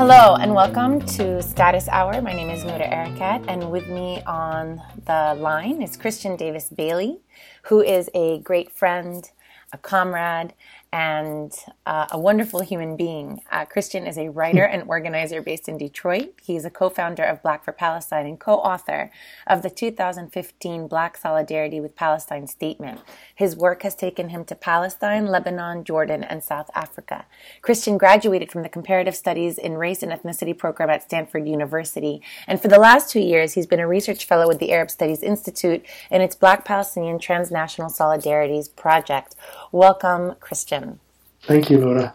Hello and welcome to Status Hour. My name is Noura Erakat, and with me on the line is Kristian Davis Bailey, who is a great friend, a comrade, and uh, a wonderful human being. Uh, Kristian is a writer and organizer based in Detroit. He's a co founder of Black for Palestine and co author of the 2015 Black Solidarity with Palestine Statement. His work has taken him to Palestine, Lebanon, Jordan, and South Africa. Kristian graduated from the Comparative Studies in Race and Ethnicity program at Stanford University. And for the last two years, he's been a research fellow with the Arab Studies Institute in its Black Palestinian Transnational Solidarities project. Welcome, Kristian. Thank you, Noura.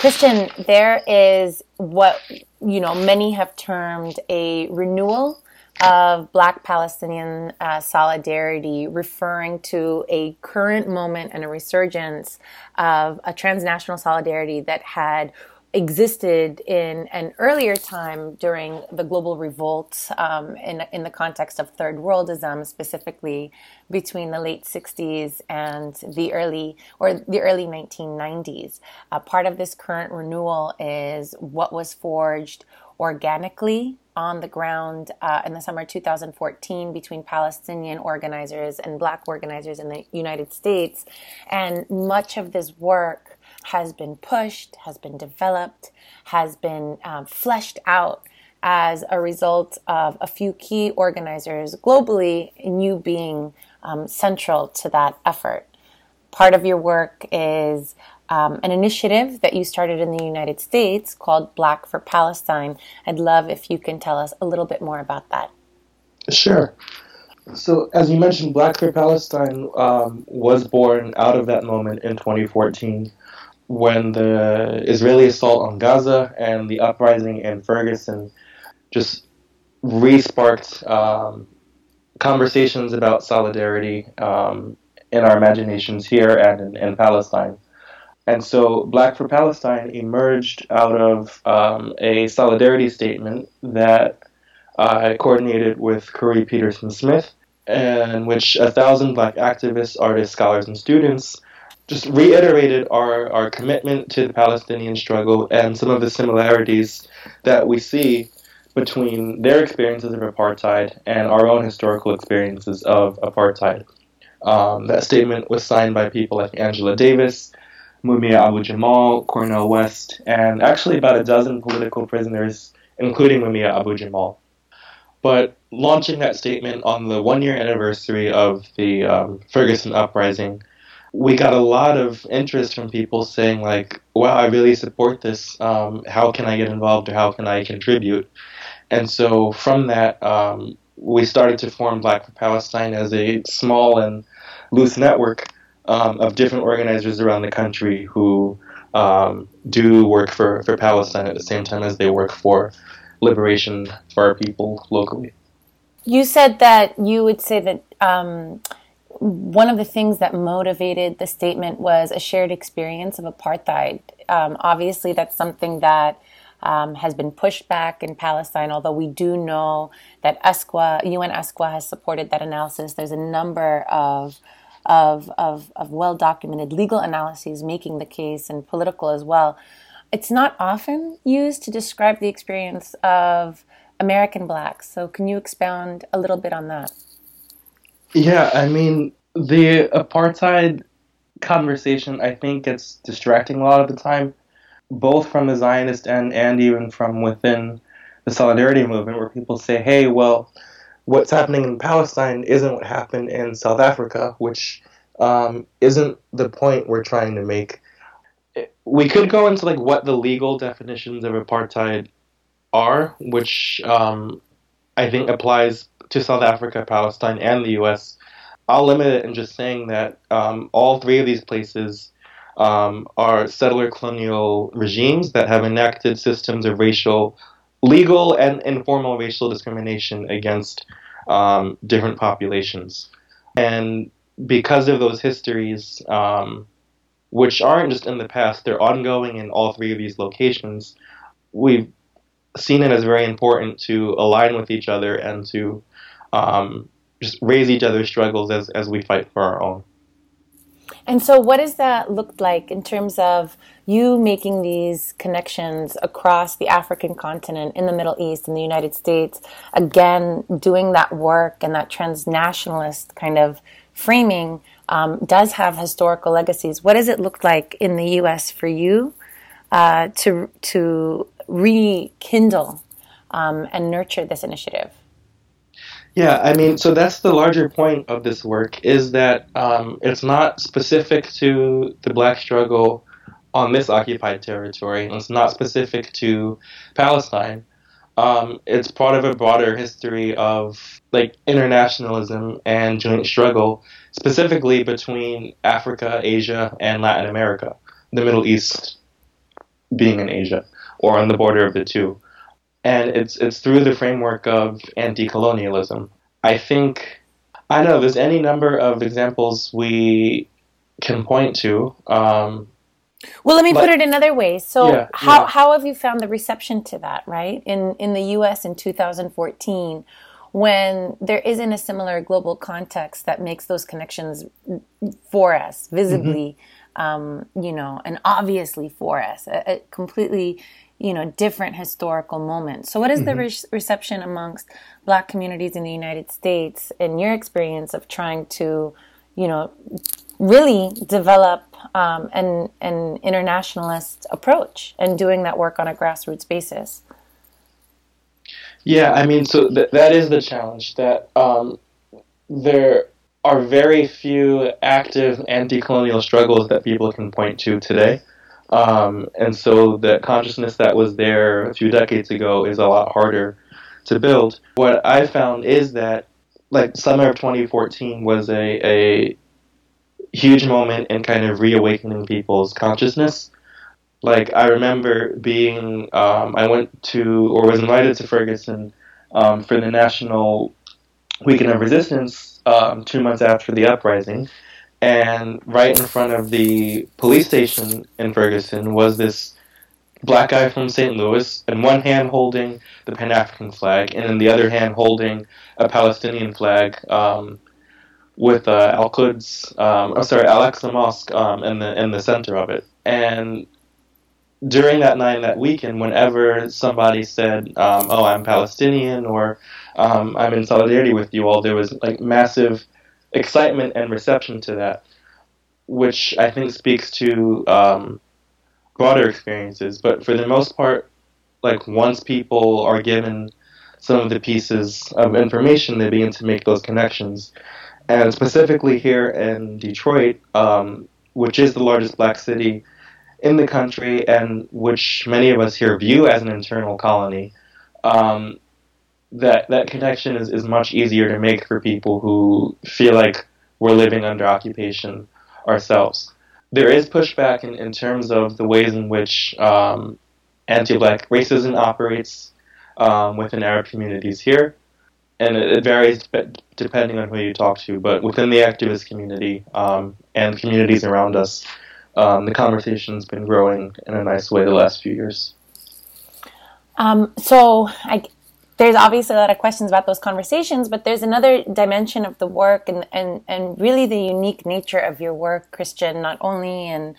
Kristian, there is what you know many have termed a renewal of Black Palestinian uh, solidarity, referring to a current moment and a resurgence of a transnational solidarity that had existed in an earlier time during the global revolt um, in, in the context of third worldism, specifically between the late 60s and the early or the early 1990s. Uh, part of this current renewal is what was forged organically on the ground uh, in the summer 2014 between Palestinian organizers and black organizers in the United States. And much of this work has been pushed, has been developed, has been um, fleshed out as a result of a few key organizers globally, and you being um, central to that effort. Part of your work is um, an initiative that you started in the United States called Black for Palestine. I'd love if you can tell us a little bit more about that. Sure. So, as you mentioned, Black for Palestine um, was born out of that moment in 2014 when the Israeli assault on Gaza and the uprising in Ferguson just re-sparked um, conversations about solidarity um, in our imaginations here and in, in, Palestine. And so Black for Palestine emerged out of um, a solidarity statement that I coordinated with Khury Petersen-Smith, in which a thousand black activists, artists, scholars, and students just reiterated our, our commitment to the Palestinian struggle and some of the similarities that we see between their experiences of apartheid and our own historical experiences of apartheid. Um, that statement was signed by people like Angela Davis, Mumia Abu Jamal, Cornel West, and actually about a dozen political prisoners, including Mumia Abu Jamal. But launching that statement on the one year anniversary of the um, Ferguson uprising we got a lot of interest from people saying like, "Wow, I really support this. Um, how can I get involved or how can I contribute?" And so from that, um, we started to form Black for Palestine as a small and loose network um, of different organizers around the country who um, do work for, for Palestine at the same time as they work for liberation for our people locally. You said that you would say that um, one of the things that motivated the statement was a shared experience of apartheid. Um, obviously, that's something that um, has been pushed back in Palestine, although we do know that ESCWA, UN ESCWA has supported that analysis. There's a number of of, of, of well documented legal analyses making the case and political as well. It's not often used to describe the experience of American blacks. So, can you expound a little bit on that? Yeah, I mean, the apartheid conversation, I think, gets distracting a lot of the time, both from the Zionist end and even from within the solidarity movement, where people say, hey, well, what's happening in Palestine isn't what happened in South Africa, which um, isn't the point we're trying to make. We could go into like what the legal definitions of apartheid are, which um, I think applies to South Africa, Palestine, and the U.S. I'll limit it in just saying that um, all three of these places um, are settler colonial regimes that have enacted systems of racial, legal, and informal racial discrimination against um, different populations. And because of those histories, um, which aren't just in the past, they're ongoing in all three of these locations, we've seen it as very important to align with each other and to um, just raise each other's struggles as, as we fight for our own. And so, what does that look like in terms of you making these connections across the African continent, in the Middle East, in the United States? Again, doing that work and that transnationalist kind of framing um, does have historical legacies. What does it look like in the U.S. for you uh, to to rekindle um, and nurture this initiative? Yeah, I mean, so that's the larger point of this work is that um, it's not specific to the black struggle on this occupied territory, it's not specific to Palestine. Um, it's part of a broader history of like internationalism and joint struggle, specifically between Africa, Asia, and Latin America, the Middle East being in Asia or on the border of the two and it's it's through the framework of anti-colonialism. I think I know there's any number of examples we can point to. Um, well, let me put it another way. So, yeah, how yeah. how have you found the reception to that? Right in in the U.S. in 2014, when there isn't a similar global context that makes those connections for us visibly. Mm-hmm. Um, you know, and obviously for us, a, a completely you know different historical moments. So what is mm-hmm. the re- reception amongst black communities in the united states in your experience of trying to you know really develop um, an, an internationalist approach and doing that work on a grassroots basis? Yeah i mean so th- that is the challenge that um, there are very few active anti-colonial struggles that people can point to today um, and so the consciousness that was there a few decades ago is a lot harder to build. What I found is that, like, summer of 2014 was a, a huge moment in kind of reawakening people's consciousness. Like, I remember being, um, I went to, or was invited to Ferguson um, for the National Weekend of Resistance um, two months after the uprising and right in front of the police station in Ferguson was this black guy from St. Louis, in one hand holding the Pan African flag, and in the other hand holding a Palestinian flag um, with uh, Al Quds, um, I'm sorry, Al Aqsa Mosque um, in the in the center of it. And during that night, that weekend, whenever somebody said, um, "Oh, I'm Palestinian," or um, "I'm in solidarity with you all," there was like massive excitement and reception to that, which I think speaks to um, broader experiences. But for the most part, like once people are given some of the pieces of information, they begin to make those connections. And specifically here in Detroit, um, which is the largest black city in the country and which many of us here view as an internal colony, um, that that connection is, is much easier to make for people who feel like we're living under occupation ourselves. There is pushback in, in terms of the ways in which um, anti-black racism operates um, within Arab communities here, and it, it, varies depending on who you talk to. But within the activist community um, and communities around us, um, the conversation's been growing in a nice way the last few years. Um, so I, there's obviously a lot of questions about those conversations, but there's another dimension of the work and, and, and really the unique nature of your work, Kristian, not only in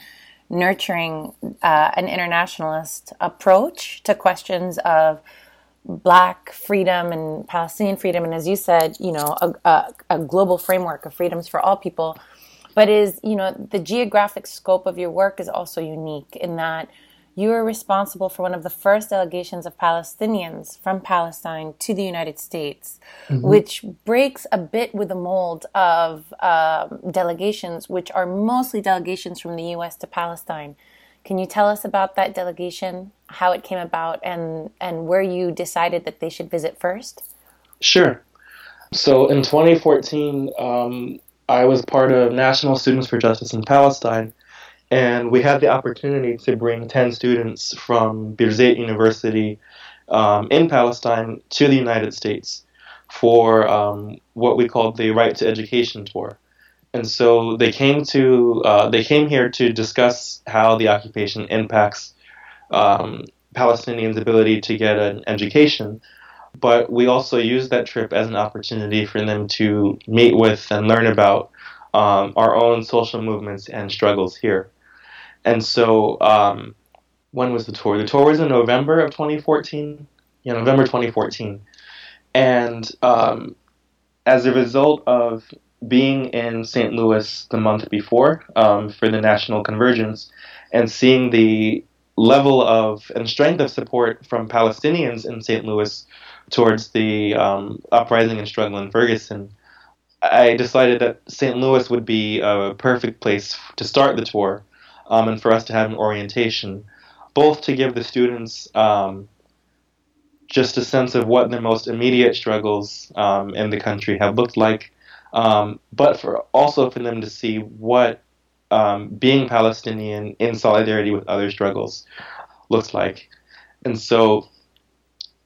nurturing uh, an internationalist approach to questions of black freedom and Palestinian freedom, and as you said, you know, a, a, a global framework of freedoms for all people, but is, you know, the geographic scope of your work is also unique in that you were responsible for one of the first delegations of Palestinians from Palestine to the United States, mm-hmm. which breaks a bit with the mold of um, delegations, which are mostly delegations from the U.S. to Palestine. Can you tell us about that delegation, how it came about, and, and where you decided that they should visit first? Sure. So in 2014, um, I was part of National Students for Justice in Palestine, and we had the opportunity to bring 10 students from Birzeit University um, in Palestine to the United States for um, what we called the Right to Education Tour. And so they came to uh, they came here to discuss how the occupation impacts um, Palestinians' ability to get an education. But we also used that trip as an opportunity for them to meet with and learn about um, our own social movements and struggles here. And so, um, when was the tour? The tour was in November of 2014. Yeah, November 2014. And um, as a result of being in St. Louis the month before um, for the National Convergence and seeing the level of and strength of support from Palestinians in St. Louis towards the um, uprising and struggle in Ferguson, I decided that St. Louis would be a perfect place to start the tour um, and for us to have an orientation, both to give the students um, just a sense of what the most immediate struggles um, in the country have looked like, um, but for also for them to see what um, being Palestinian in solidarity with other struggles looks like. And so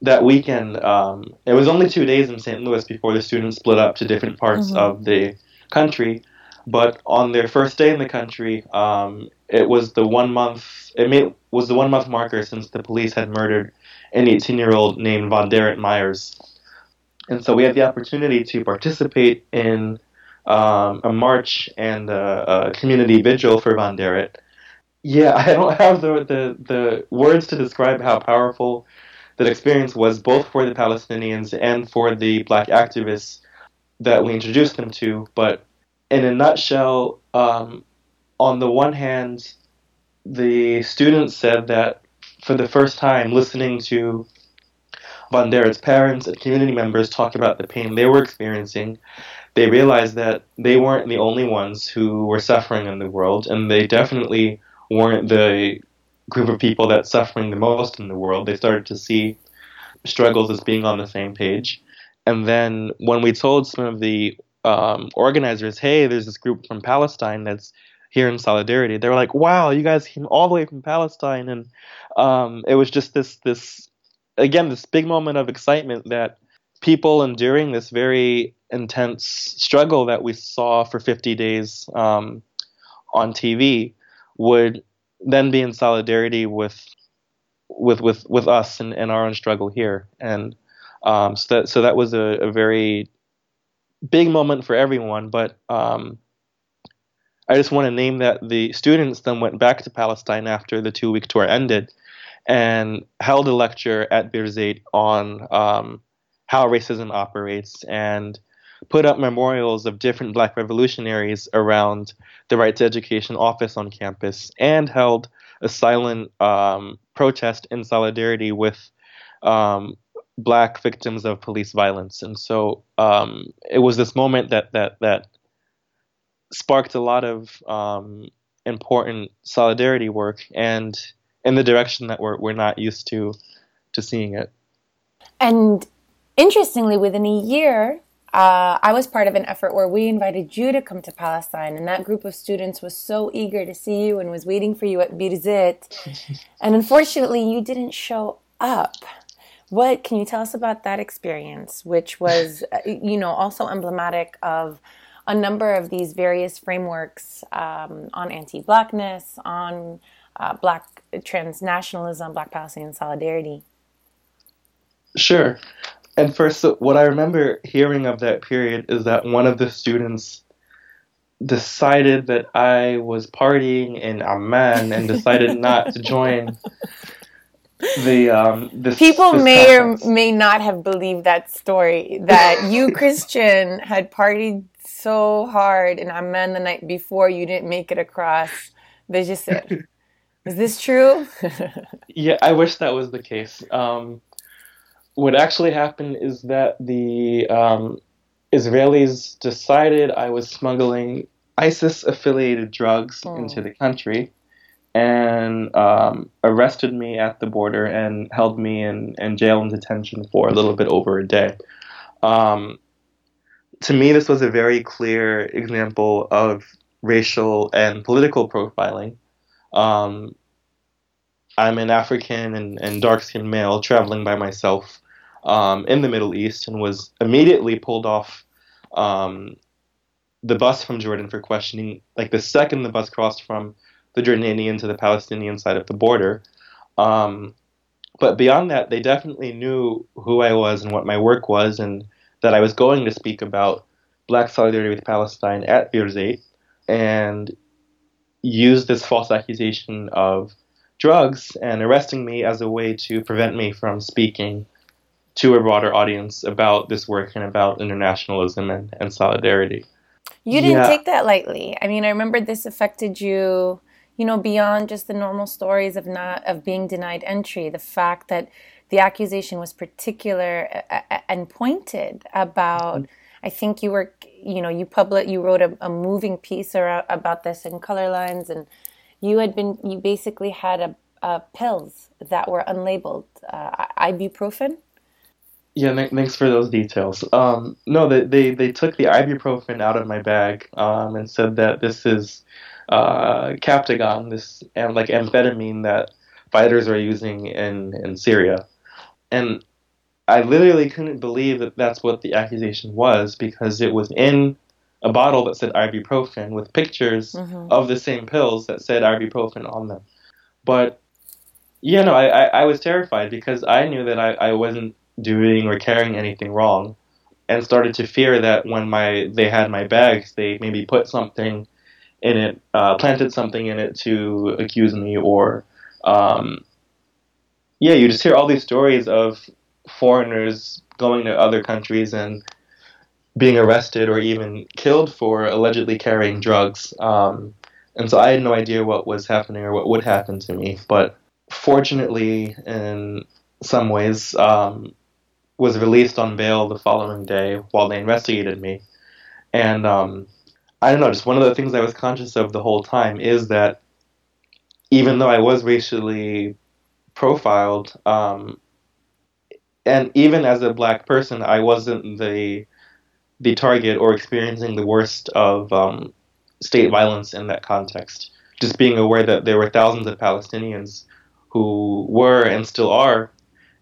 that weekend, um, it was only two days in St. Louis before the students split up to different parts mm-hmm. of the country. But on their first day in the country, um, it was the one month. It was the one month marker since the police had murdered an 18 year old named VonDerrit Myers. And so we had the opportunity to participate in um, a march and a, a, community vigil for VonDerrit. Yeah, I don't have the, the, the words to describe how powerful that experience was, both for the Palestinians and for the black activists that we introduced them to. But in a nutshell, um, on the one hand, the students said that for the first time, listening to VonDerrit's parents and community members talk about the pain they were experiencing, they realized that they weren't the only ones who were suffering in the world, and they definitely weren't the group of people that's suffering the most in the world. They started to see struggles as being on the same page. And then when we told some of the um, organizers, hey, there's this group from Palestine that's here in solidarity, they were like, wow, you guys came all the way from Palestine. And um, it was just this, this, again, this big moment of excitement that people enduring this very intense struggle that we saw for 50 days um, on TV would then be in solidarity with with with with us and, and our own struggle here and um, so that so that was a, a, very big moment for everyone but um, I just want to name that the students then went back to Palestine after the two week tour ended and held a lecture at Birzeit on um, how racism operates and put up memorials of different black revolutionaries around the right to education office on campus and held a silent um, protest in solidarity with um, black victims of police violence. And so um, it was this moment that that that sparked a lot of um, important solidarity work and in the direction that we're we're not used to to seeing it. And interestingly, within a year, uh, I was part of an effort where we invited you to come to Palestine, and that group of students was so eager to see you and was waiting for you at Birzeit. and unfortunately, you didn't show up. What can you tell us about that experience, which was, uh, you know, also emblematic of a number of these various frameworks um, on anti-blackness, on uh, black transnationalism, black Palestinian solidarity? Sure. And first, what I remember hearing of that period is that one of the students decided that I was partying in Amman and decided not to join the um this, people this may conference. or may not have believed that story that you kristian had partied so hard in amman the night before you didn't make it across they just said is this true yeah i wish that was the case um what actually happened is that the um, Israelis decided I was smuggling ISIS affiliated drugs oh. into the country and um, arrested me at the border and held me in, in jail and detention for a little bit over a day. Um, to me, this was a very clear example of racial and political profiling. Um, I'm an African and, and dark skinned male traveling by myself um, in the Middle East and was immediately pulled off um, the bus from Jordan for questioning. Like the second the bus crossed from the Jordanian to the Palestinian side of the border. Um, but beyond that, they definitely knew who I was and what my work was, and that I was going to speak about black solidarity with Palestine at Birzeit and used this false accusation of drugs and arresting me as a way to prevent me from speaking to a broader audience about this work and about internationalism and, and solidarity. You didn't yeah. take that lightly. I mean, I remember this affected you, you know, beyond just the normal stories of not of being denied entry. The fact that the accusation was particular and pointed about. I think you were, you know, you public, you wrote a, a moving piece or, about this in Color Lines, and you had been, you basically had a, a pills that were unlabeled, uh, ibuprofen. Yeah, thanks for those details. Um, no, they, they they took the ibuprofen out of my bag um, and said that this is uh, Captagon, this and like amphetamine that fighters are using in in Syria, and I literally couldn't believe that that's what the accusation was because it was in a bottle that said ibuprofen with pictures mm-hmm. of the same pills that said ibuprofen on them. But yeah, no, I, I, I was terrified because I knew that I, I wasn't doing or carrying anything wrong and started to fear that when my they had my bags, they maybe put something in it, uh, planted something in it to accuse me, or um, yeah, you just hear all these stories of foreigners going to other countries and being arrested or even killed for allegedly carrying drugs. Um, and so I had no idea what was happening or what would happen to me. But fortunately, in some ways, um, was released on bail the following day while they investigated me. And um, I don't know, just one of the things I was conscious of the whole time is that even though I was racially profiled, um, and even as a black person, I wasn't the the target or experiencing the worst of um, state violence in that context. Just being aware that there were thousands of Palestinians who were and still are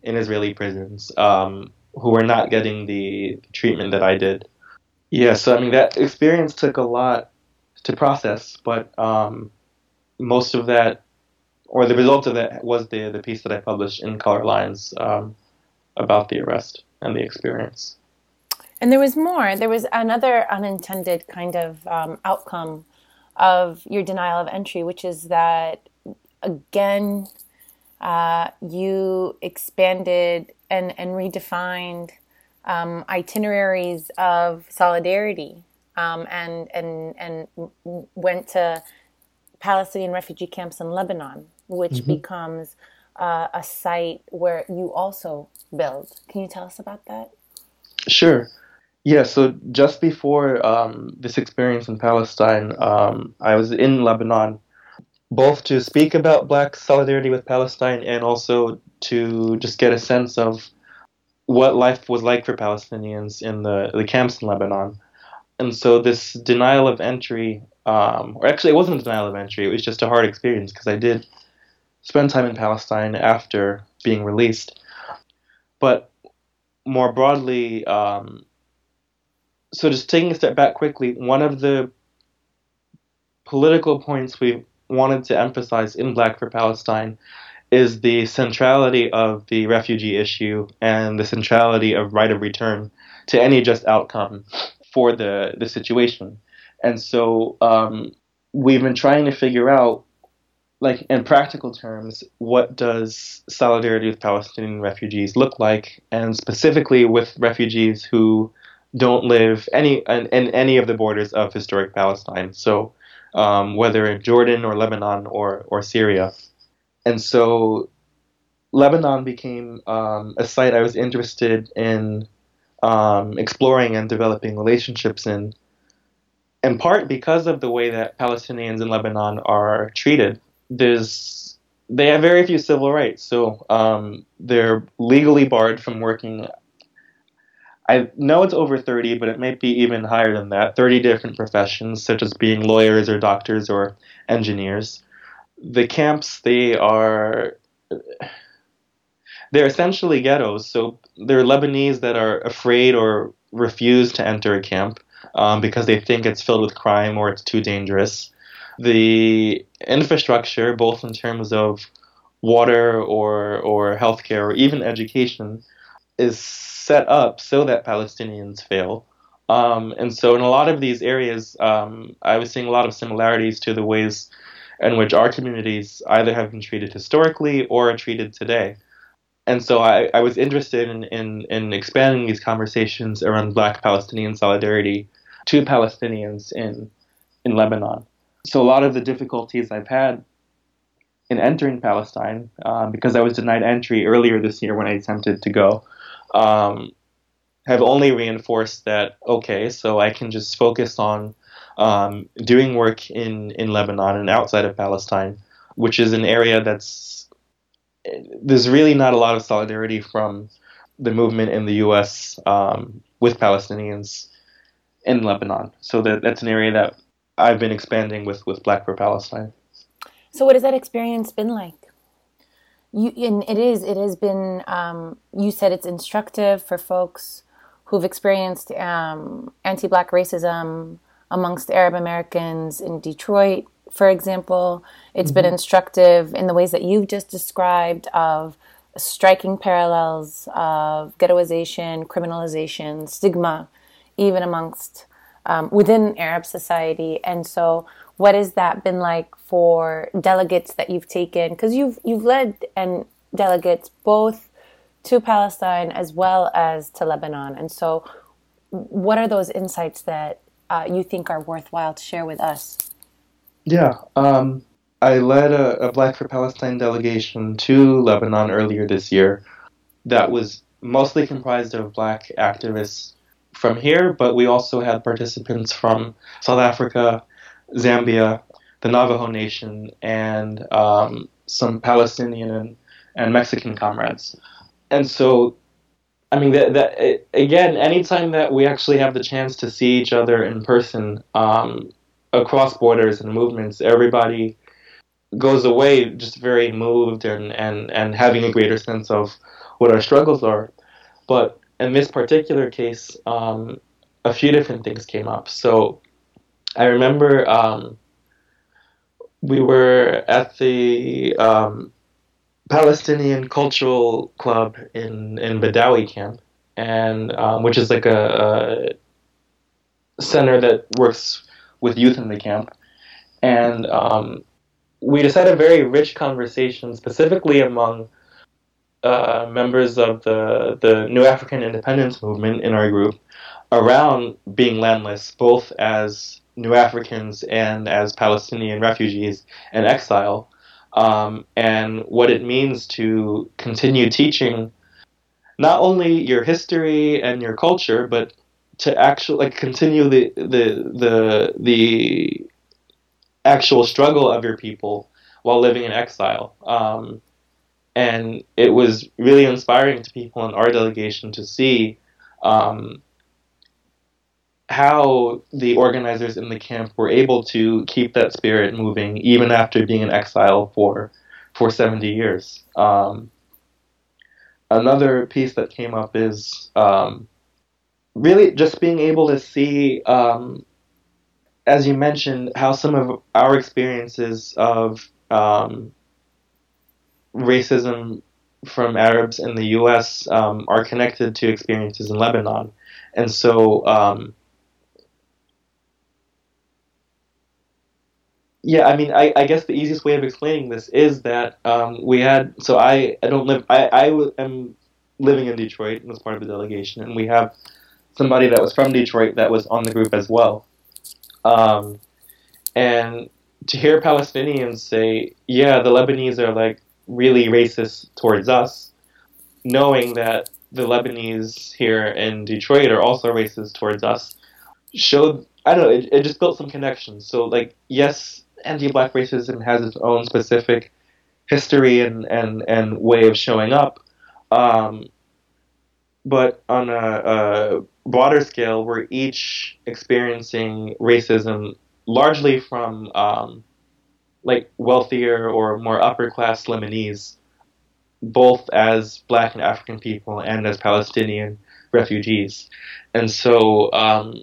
in Israeli prisons um, who were not getting the treatment that I did. Yeah, so I mean that experience took a lot to process, but um, most of that, or the result of that, was the the piece that I published in Color Lines um, about the arrest and the experience. And there was more. There was another unintended kind of um, outcome of your denial of entry, which is that again uh, you expanded and, and redefined um, itineraries of solidarity um, and, and, and went to Palestinian refugee camps in Lebanon, which mm-hmm. becomes uh, a site where you also build. Can you tell us about that? Sure. Yeah, so just before um, this experience in Palestine, um, I was in Lebanon both to speak about black solidarity with Palestine and also to just get a sense of what life was like for Palestinians in the, the camps in Lebanon. And so this denial of entry, um, or actually it wasn't a denial of entry, it was just a hard experience because I did spend time in Palestine after being released. But more broadly, um, so just taking a step back quickly, one of the political points we wanted to emphasize in Black for Palestine is the centrality of the refugee issue and the centrality of right of return to any just outcome for the, the situation. And so um, we've been trying to figure out, like in practical terms, what does solidarity with Palestinian refugees look like, and specifically with refugees who don't live any in, in any of the borders of historic Palestine. So um, whether in Jordan or Lebanon or, or Syria. And so Lebanon became um, a site I was interested in um, exploring and developing relationships in, in part because of the way that Palestinians in Lebanon are treated. There's, they have very few civil rights, so um, they're legally barred from working I know it's over 30, but it might be even higher than that 30 different professions, such as being lawyers or doctors or engineers. The camps, they are. They're essentially ghettos, so they're Lebanese that are afraid or refuse to enter a camp um, because they think it's filled with crime or it's too dangerous. The infrastructure, both in terms of water or or healthcare or even education, is set up so that Palestinians fail. Um, and so, in a lot of these areas, um, I was seeing a lot of similarities to the ways in which our communities either have been treated historically or are treated today. And so, I, I was interested in, in, in expanding these conversations around Black Palestinian solidarity to Palestinians in in Lebanon. So, a lot of the difficulties I've had in entering Palestine, um, because I was denied entry earlier this year when I attempted to go. Um, have only reinforced that okay, so I can just focus on um, doing work in in Lebanon and outside of Palestine, which is an area that's there's really not a lot of solidarity from the movement in the U.S. Um, with Palestinians in Lebanon. So that that's an area that I've been expanding with with Black for Palestine. So what has that experience been like? You and it is it has been um, you said it's instructive for folks who've experienced um, anti black racism amongst Arab Americans in Detroit, for example. It's mm-hmm. been instructive in the ways that you've just described of striking parallels of ghettoization, criminalization, stigma, even amongst um, within Arab society. And so, what has that been like for delegates that you've taken? Because you've you've led and delegates both to Palestine as well as to Lebanon. And so, what are those insights that uh, you think are worthwhile to share with us? Yeah, um, I led a, a, Black for Palestine delegation to Lebanon earlier this year that was mostly comprised of black activists from here, but we also had participants from South Africa, Zambia, the Navajo Nation, and um, some Palestinian and, and Mexican comrades and so I mean that that again, anytime that we actually have the chance to see each other in person um, across borders and movements, everybody goes away just very moved and, and, and having a greater sense of what our struggles are. But in this particular case, um, a few different things came up. So I remember um, we were at the um, Palestinian Cultural Club in in Badawi camp, and um, which is like a, a, center that works with youth in the camp, and um, we just had a very rich conversation, specifically among uh, members of the the New African Independence movement in our group, around being landless, both as New Africans and as Palestinian refugees and exile um, and what it means to continue teaching not only your history and your culture, but to actually like continue the the the the actual struggle of your people while living in exile. Um, and it was really inspiring to people in our delegation to see um, how the organizers in the camp were able to keep that spirit moving even after being in exile for for 70 years. Um, another piece that came up is um, really just being able to see, um, as you mentioned, how some of our experiences of um, racism from Arabs in the U.S. Um, are connected to experiences in Lebanon. And so yeah, I mean, I, I guess the easiest way of explaining this is that um, we had. So I, I don't live. I, I am living in Detroit and was part of the delegation, and we have somebody that was from Detroit that was on the group as well. Um, and to hear Palestinians say, "Yeah, the Lebanese are like really racist towards us," knowing that the Lebanese here in Detroit are also racist towards us, showed I don't know. It, it just built some connections. So like, yes, anti-black racism has its own specific history and, and, and way of showing up. Um, but on a, a, broader scale, we're each experiencing racism largely from um, like wealthier or more upper class Lebanese, both as black and African people and as Palestinian refugees. And so um,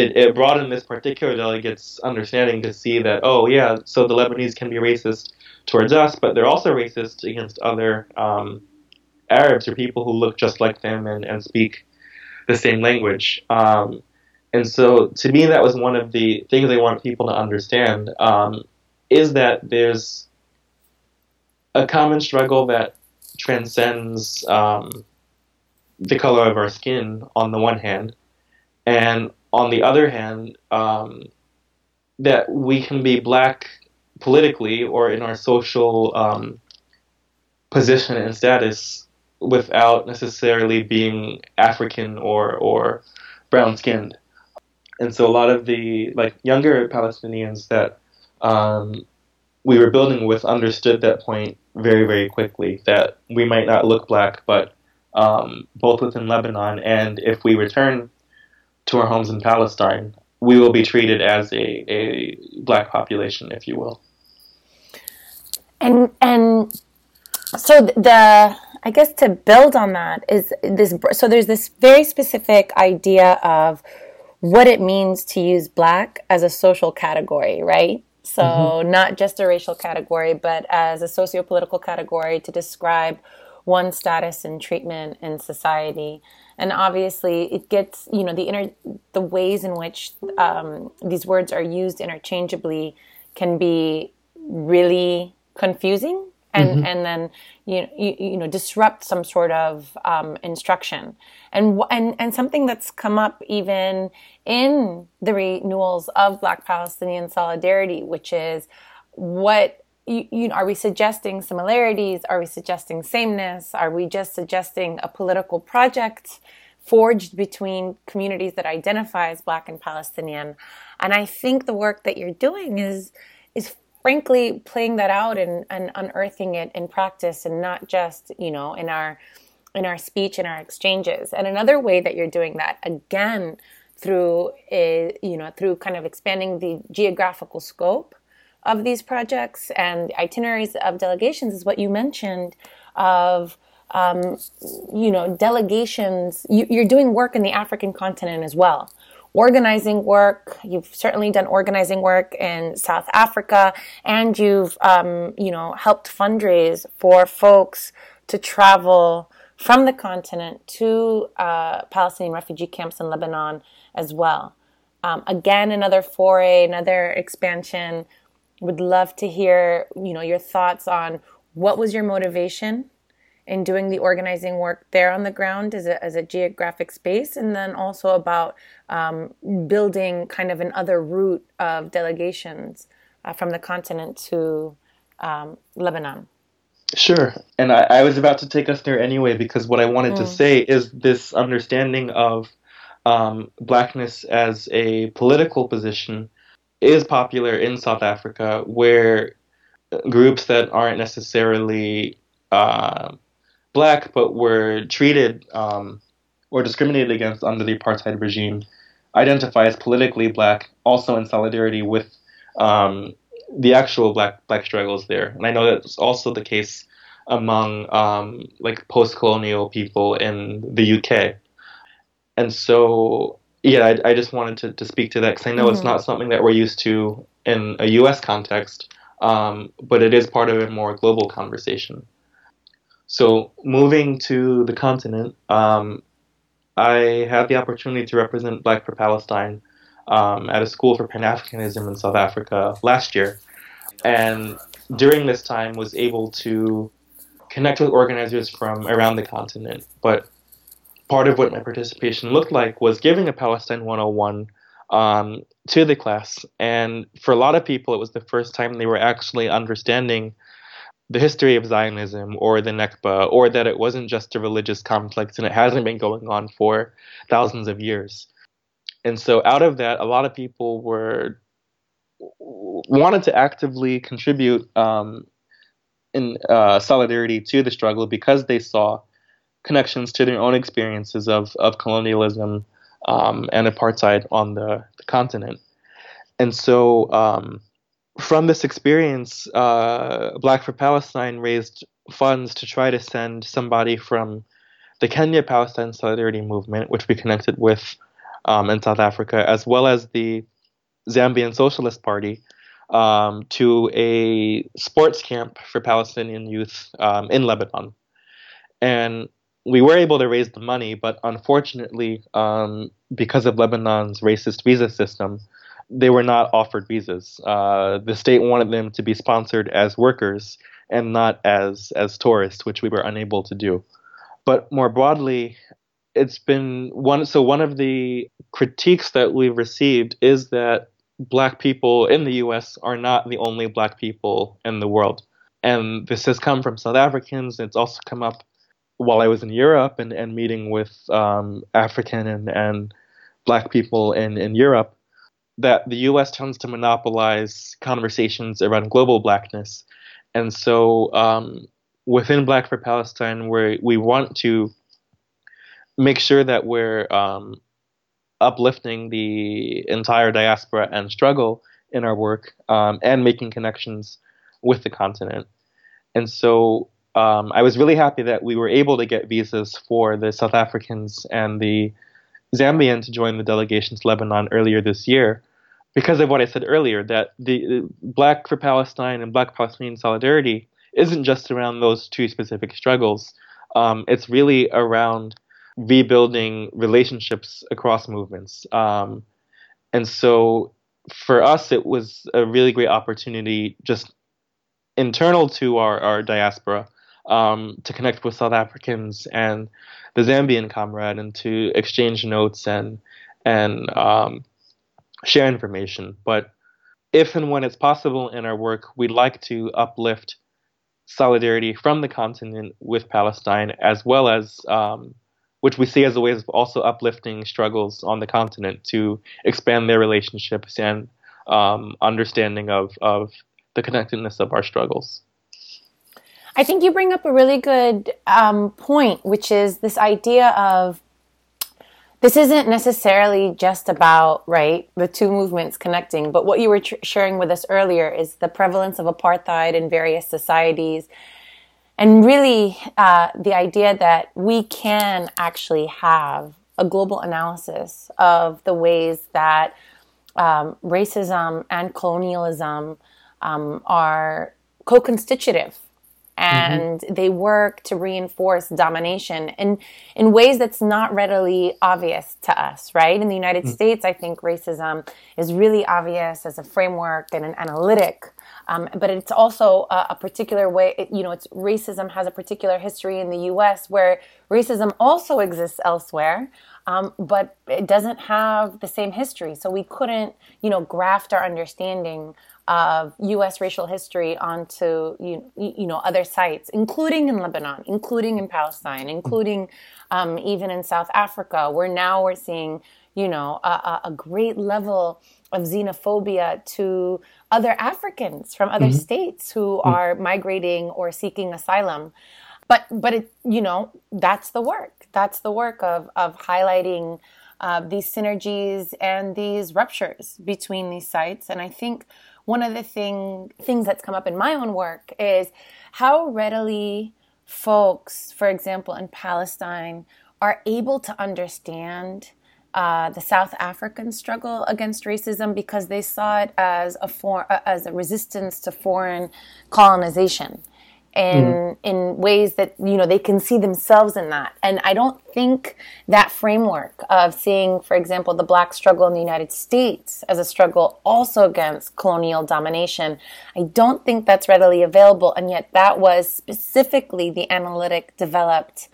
it, it broadened this particular delegate's understanding to see that, oh, yeah, so the Lebanese can be racist towards us, but they're also racist against other um, Arabs or people who look just like them and, and speak the same language. Um, And so, to me, that was one of the things I want people to understand um, is that there's a common struggle that transcends um, the color of our skin on the one hand, and on the other hand, um, that we can be black politically or in our social um, position and status without necessarily being African or or brown skinned. And so a lot of the like younger Palestinians that um, we were building with understood that point very very quickly that we might not look black, but um, both within Lebanon and if we return to our homes in Palestine, we will be treated as a, a black population, if you will. And and so the I guess to build on that is this. So there's this very specific idea of what it means to use black as a social category, right? So mm-hmm. not just a racial category, but as a socio-political category to describe one status and treatment in society. And obviously, it gets you know the inter- the ways in which um, these words are used interchangeably can be really confusing and mm-hmm. and then you know you, you, know disrupt some sort of um, instruction and and and something that's come up even in the renewals of Black Palestinian solidarity, which is what you, you are we suggesting similarities? Are we suggesting sameness? Are we just suggesting a political project forged between communities that identify as Black and Palestinian? And I think the work that you're doing is is frankly playing that out and, and unearthing it in practice and not just you know in our in our speech and our exchanges and another way that you're doing that again through a, you know through kind of expanding the geographical scope of these projects and itineraries of delegations is what you mentioned of um, you know delegations you, you're doing work in the african continent as well organizing work. You've certainly done organizing work in South Africa, and you've um, you know helped fundraise for folks to travel from the continent to uh, Palestinian refugee camps in Lebanon as well. Um, again, another foray, another expansion. Would love to hear you know your thoughts on what was your motivation in doing the organizing work there on the ground as a, as a geographic space, and then also about um, building kind of another route of delegations uh, from the continent to um, Lebanon. Sure. And I, I, was about to take us there anyway because what I wanted mm. to say is this understanding of um, blackness as a political position is popular in South Africa, where groups that aren't necessarily uh, black but were treated um, or discriminated against under the apartheid regime identify as politically black, also in solidarity with um, the actual black black struggles there. And I know that's also the case among um, like post-colonial people in the UK. And so, yeah, I, I just wanted to, to speak to that because I know mm-hmm. it's not something that we're used to in a U.S. context, um, but it is part of a more global conversation. So, moving to the continent, um, I had the opportunity to represent Black for Palestine um, at a school for Pan Africanism in South Africa last year, and during this time was able to connect with organizers from around the continent. But part of what my participation looked like was giving a Palestine 101 um, to the class, and for a lot of people, it was the first time they were actually understanding the history of Zionism or the Nakba, or that it wasn't just a religious conflict and it hasn't been going on for thousands of years. And so, out of that, a lot of people were wanted to actively contribute um, in uh, solidarity to the struggle because they saw connections to their own experiences of of colonialism um, and apartheid on the, the, continent. And so, um, from this experience, uh, Black for Palestine raised funds to try to send somebody from the Kenya Palestine Solidarity Movement, which we connected with um, in South Africa, as well as the Zambian Socialist Party, um, to a sports camp for Palestinian youth um, in Lebanon. And we were able to raise the money, but unfortunately, um, because of Lebanon's racist visa system, they were not offered visas. Uh, the state wanted them to be sponsored as workers and not as as tourists, which we were unable to do. But more broadly, it's been one. So one of the critiques that we've received is that black people in the U.S. are not the only black people in the world, and this has come from South Africans. It's also come up while I was in Europe and, and meeting with um, African and, and black people in, in Europe that the US tends to monopolize conversations around global blackness. And so um, within Black for Palestine, we we want to make sure that we're um, uplifting the entire diaspora and struggle in our work um, and making connections with the continent. And so um, I was really happy that we were able to get visas for the South Africans and the Zambian to join the delegation to Lebanon earlier this year because of what I said earlier that the Black for Palestine and Black Palestinian solidarity isn't just around those two specific struggles. Um, it's really around rebuilding relationships across movements. Um, and so for us, it was a really great opportunity just internal to our, our diaspora um, to connect with South Africans and the Zambian comrade and to exchange notes and and um, share information. But if and when it's possible in our work, we'd like to uplift solidarity from the continent with Palestine, as well as um, which we see as a way of also uplifting struggles on the continent to expand their relationships and um, understanding of, of the connectedness of our struggles. I think you bring up a really good um, point, which is this idea of this isn't necessarily just about right the two movements connecting, but what you were tr- sharing with us earlier is the prevalence of apartheid in various societies, and really uh, the idea that we can actually have a global analysis of the ways that um, racism and colonialism um, are co-constitutive. And mm-hmm. they work to reinforce domination in in ways that's not readily obvious to us right in the united mm-hmm. states i think racism is really obvious as a framework and an analytic um, but it's also a, a particular way it, you know it's racism has a particular history in the us where racism also exists elsewhere um, but it doesn't have the same history so we couldn't you know graft our understanding of U.S. racial history onto you, you know other sites, including in Lebanon, including in Palestine, including um, even in South Africa, where now we're seeing you know a, a great level of xenophobia to other Africans from other mm-hmm. states who mm-hmm. are migrating or seeking asylum. But but it you know that's the work. That's the work of of highlighting. Uh, these synergies and these ruptures between these sites. And I think one of the thing things that's come up in my own work is how readily folks, for example, in Palestine, are able to understand uh, the South African struggle against racism because they saw it as a for, as a resistance to foreign colonization in mm. in ways that you know they can see themselves in that. And i don't think that framework of seeing for example the black struggle in the united states as a struggle also against colonial domination i don't think that's readily available. And yet that was specifically the analytic developed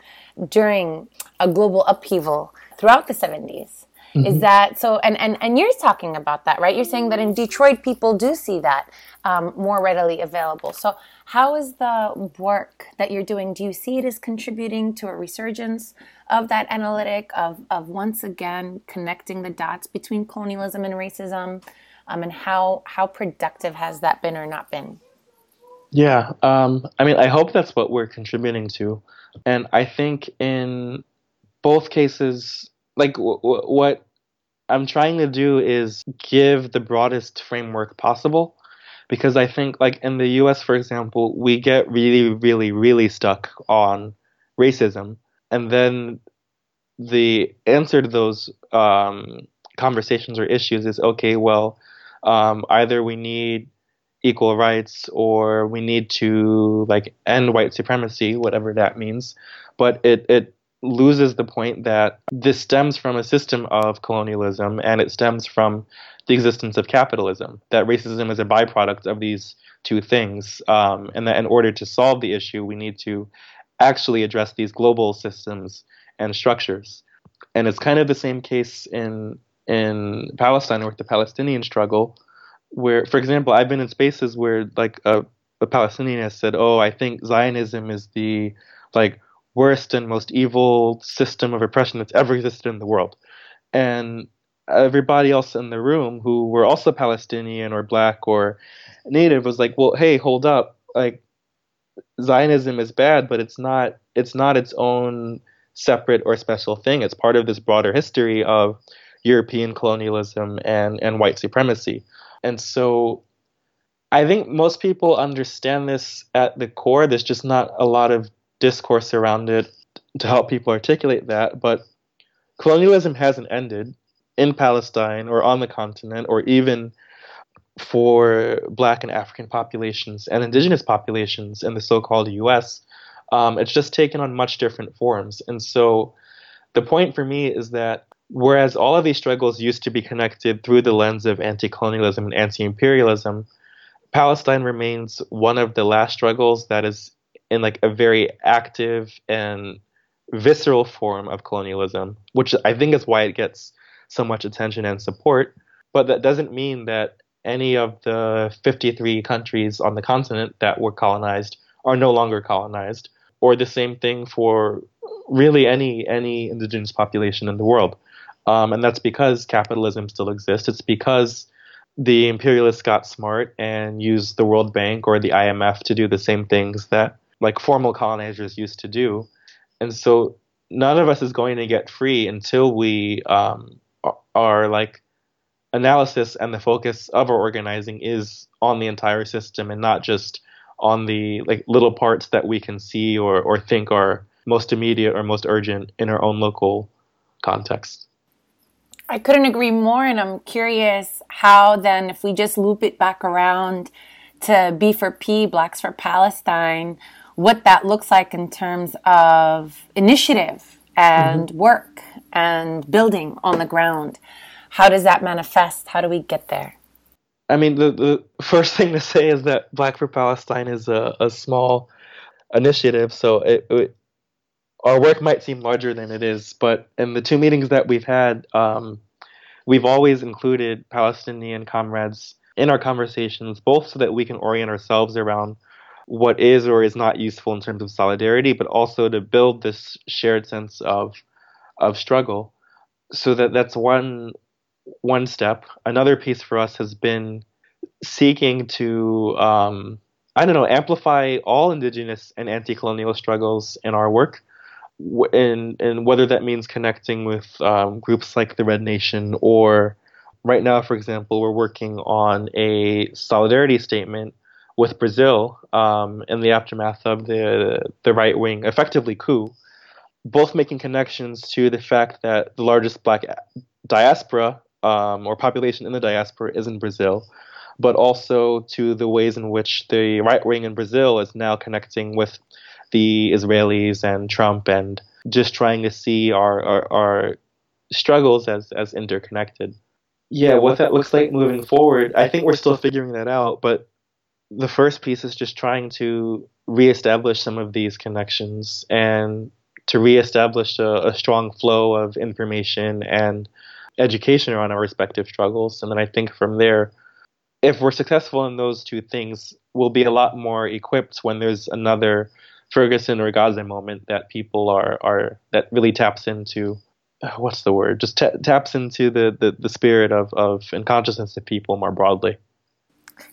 during a global upheaval throughout the 70s Mm-hmm. Is that so? And, and and you're talking about that, right? You're saying that in Detroit, people do see that um, more readily available. So, how is the work that you're doing? Do you see it as contributing to a resurgence of that analytic of of once again connecting the dots between colonialism and racism, um, and how how productive has that been or not been? Yeah, um, I mean, I hope that's what we're contributing to, and I think in both cases like w- w- what I'm trying to do is give the broadest framework possible because I think like in the US for example we get really really really stuck on racism and then the answer to those um, conversations or issues is okay well um, either we need equal rights or we need to like end white supremacy whatever that means but it it loses the point that this stems from a system of colonialism and it stems from the existence of capitalism, that racism is a byproduct of these two things, um, and that in order to solve the issue, we need to actually address these global systems and structures. And it's kind of the same case in in Palestine with the Palestinian struggle, where, for example, I've been in spaces where like a, a Palestinian has said, "Oh, I think Zionism is the like worst and most evil system of oppression that's ever existed in the world," and everybody else in the room who were also Palestinian or black or native was like, well, hey, hold up, like Zionism is bad, but it's not it's not its own separate or special thing. It's part of this broader history of European colonialism and and white supremacy. And so I think most people understand this at the core. There's just not a lot of discourse around it to help people articulate that, but colonialism hasn't ended in Palestine or on the continent or even for black and African populations and indigenous populations in the so called US, um, it's just taken on much different forms. And so the point for me is that whereas all of these struggles used to be connected through the lens of anti colonialism and anti imperialism, Palestine remains one of the last struggles that is in like a very active and visceral form of colonialism, which I think is why it gets so much attention and support. But that doesn't mean that any of the 53 countries on the continent that were colonized are no longer colonized, or the same thing for really any any indigenous population in the world. Um, and that's because capitalism still exists. It's because the imperialists got smart and used the World Bank or the IMF to do the same things that like formal colonizers used to do. And so none of us is going to get free until we um, are like analysis and the focus of our organizing is on the entire system and not just on the like little parts that we can see or, or think are most immediate or most urgent in our own local context. I couldn't agree more, and I'm curious how then, if we just loop it back around to B for P, Blacks for Palestine, what that looks like in terms of initiative and mm-hmm. work and building on the ground. How does that manifest? How do we get there? I mean, the, the first thing to say is that Black for Palestine is a, a small initiative, so it, it, our work might seem larger than it is. But in the two meetings that we've had, um, we've always included Palestinian comrades in our conversations, both so that we can orient ourselves around what is or is not useful in terms of solidarity, but also to build this shared sense of of struggle. So that that's one one step. Another piece for us has been seeking to, um, I don't know, amplify all indigenous and anti-colonial struggles in our work, and and whether that means connecting with um, groups like the Red Nation or right now, for example, we're working on a solidarity statement with Brazil um, in the aftermath of the the right wing, effectively coup, both making connections to the fact that the largest black diaspora um, or population in the diaspora is in Brazil, but also to the ways in which the right wing in Brazil is now connecting with the Israelis and Trump and just trying to see our, our, our struggles as, as interconnected. Yeah, what that looks like moving forward, I think we're still figuring that out, but the first piece is just trying to reestablish some of these connections and to reestablish a, a strong flow of information and education around our respective struggles. And then I think from there, if we're successful in those two things, we'll be a lot more equipped when there's another Ferguson or Gaza moment that people are are that really taps into uh, what's the word just t- taps into the, the the spirit of of and consciousness of people more broadly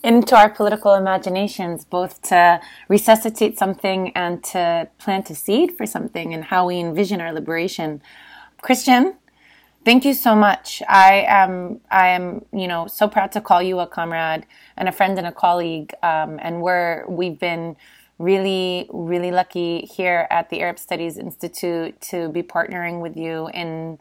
into our political imaginations, both to resuscitate something and to plant a seed for something and how we envision our liberation. Kristian, Thank you so much. I am, I am, you know, so proud to call you a comrade and a friend and a colleague. Um, and we're, we've been really, really lucky here at the Arab Studies Institute to be partnering with you in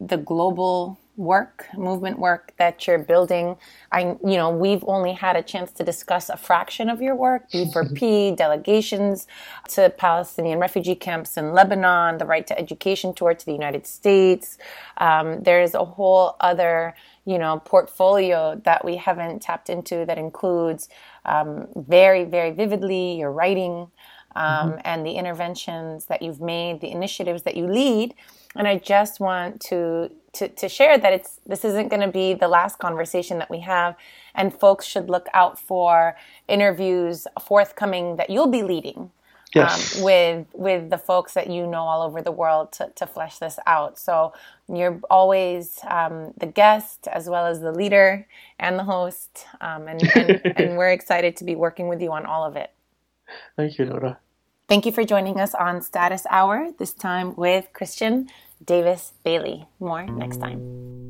the global work, movement work that you're building. I, you know, we've only had a chance to discuss a fraction of your work, B4P, delegations to Palestinian refugee camps in Lebanon, the Right to Education tour to the United States. Um, there's a whole other, you know, portfolio that we haven't tapped into that includes um, very, very vividly your writing um, mm-hmm. and the interventions that you've made, the initiatives that you lead. And I just want to to, to share that it's this isn't going to be the last conversation that we have, and folks should look out for interviews forthcoming that you'll be leading. Yes. Um, with with the folks that you know all over the world to, to flesh this out. So you're always um, the guest as well as the leader and the host, um, and, and, and we're excited to be working with you on all of it. Thank you, Noura. Thank you for joining us on Status Hour, this time with Kristian Davis Bailey. More next time.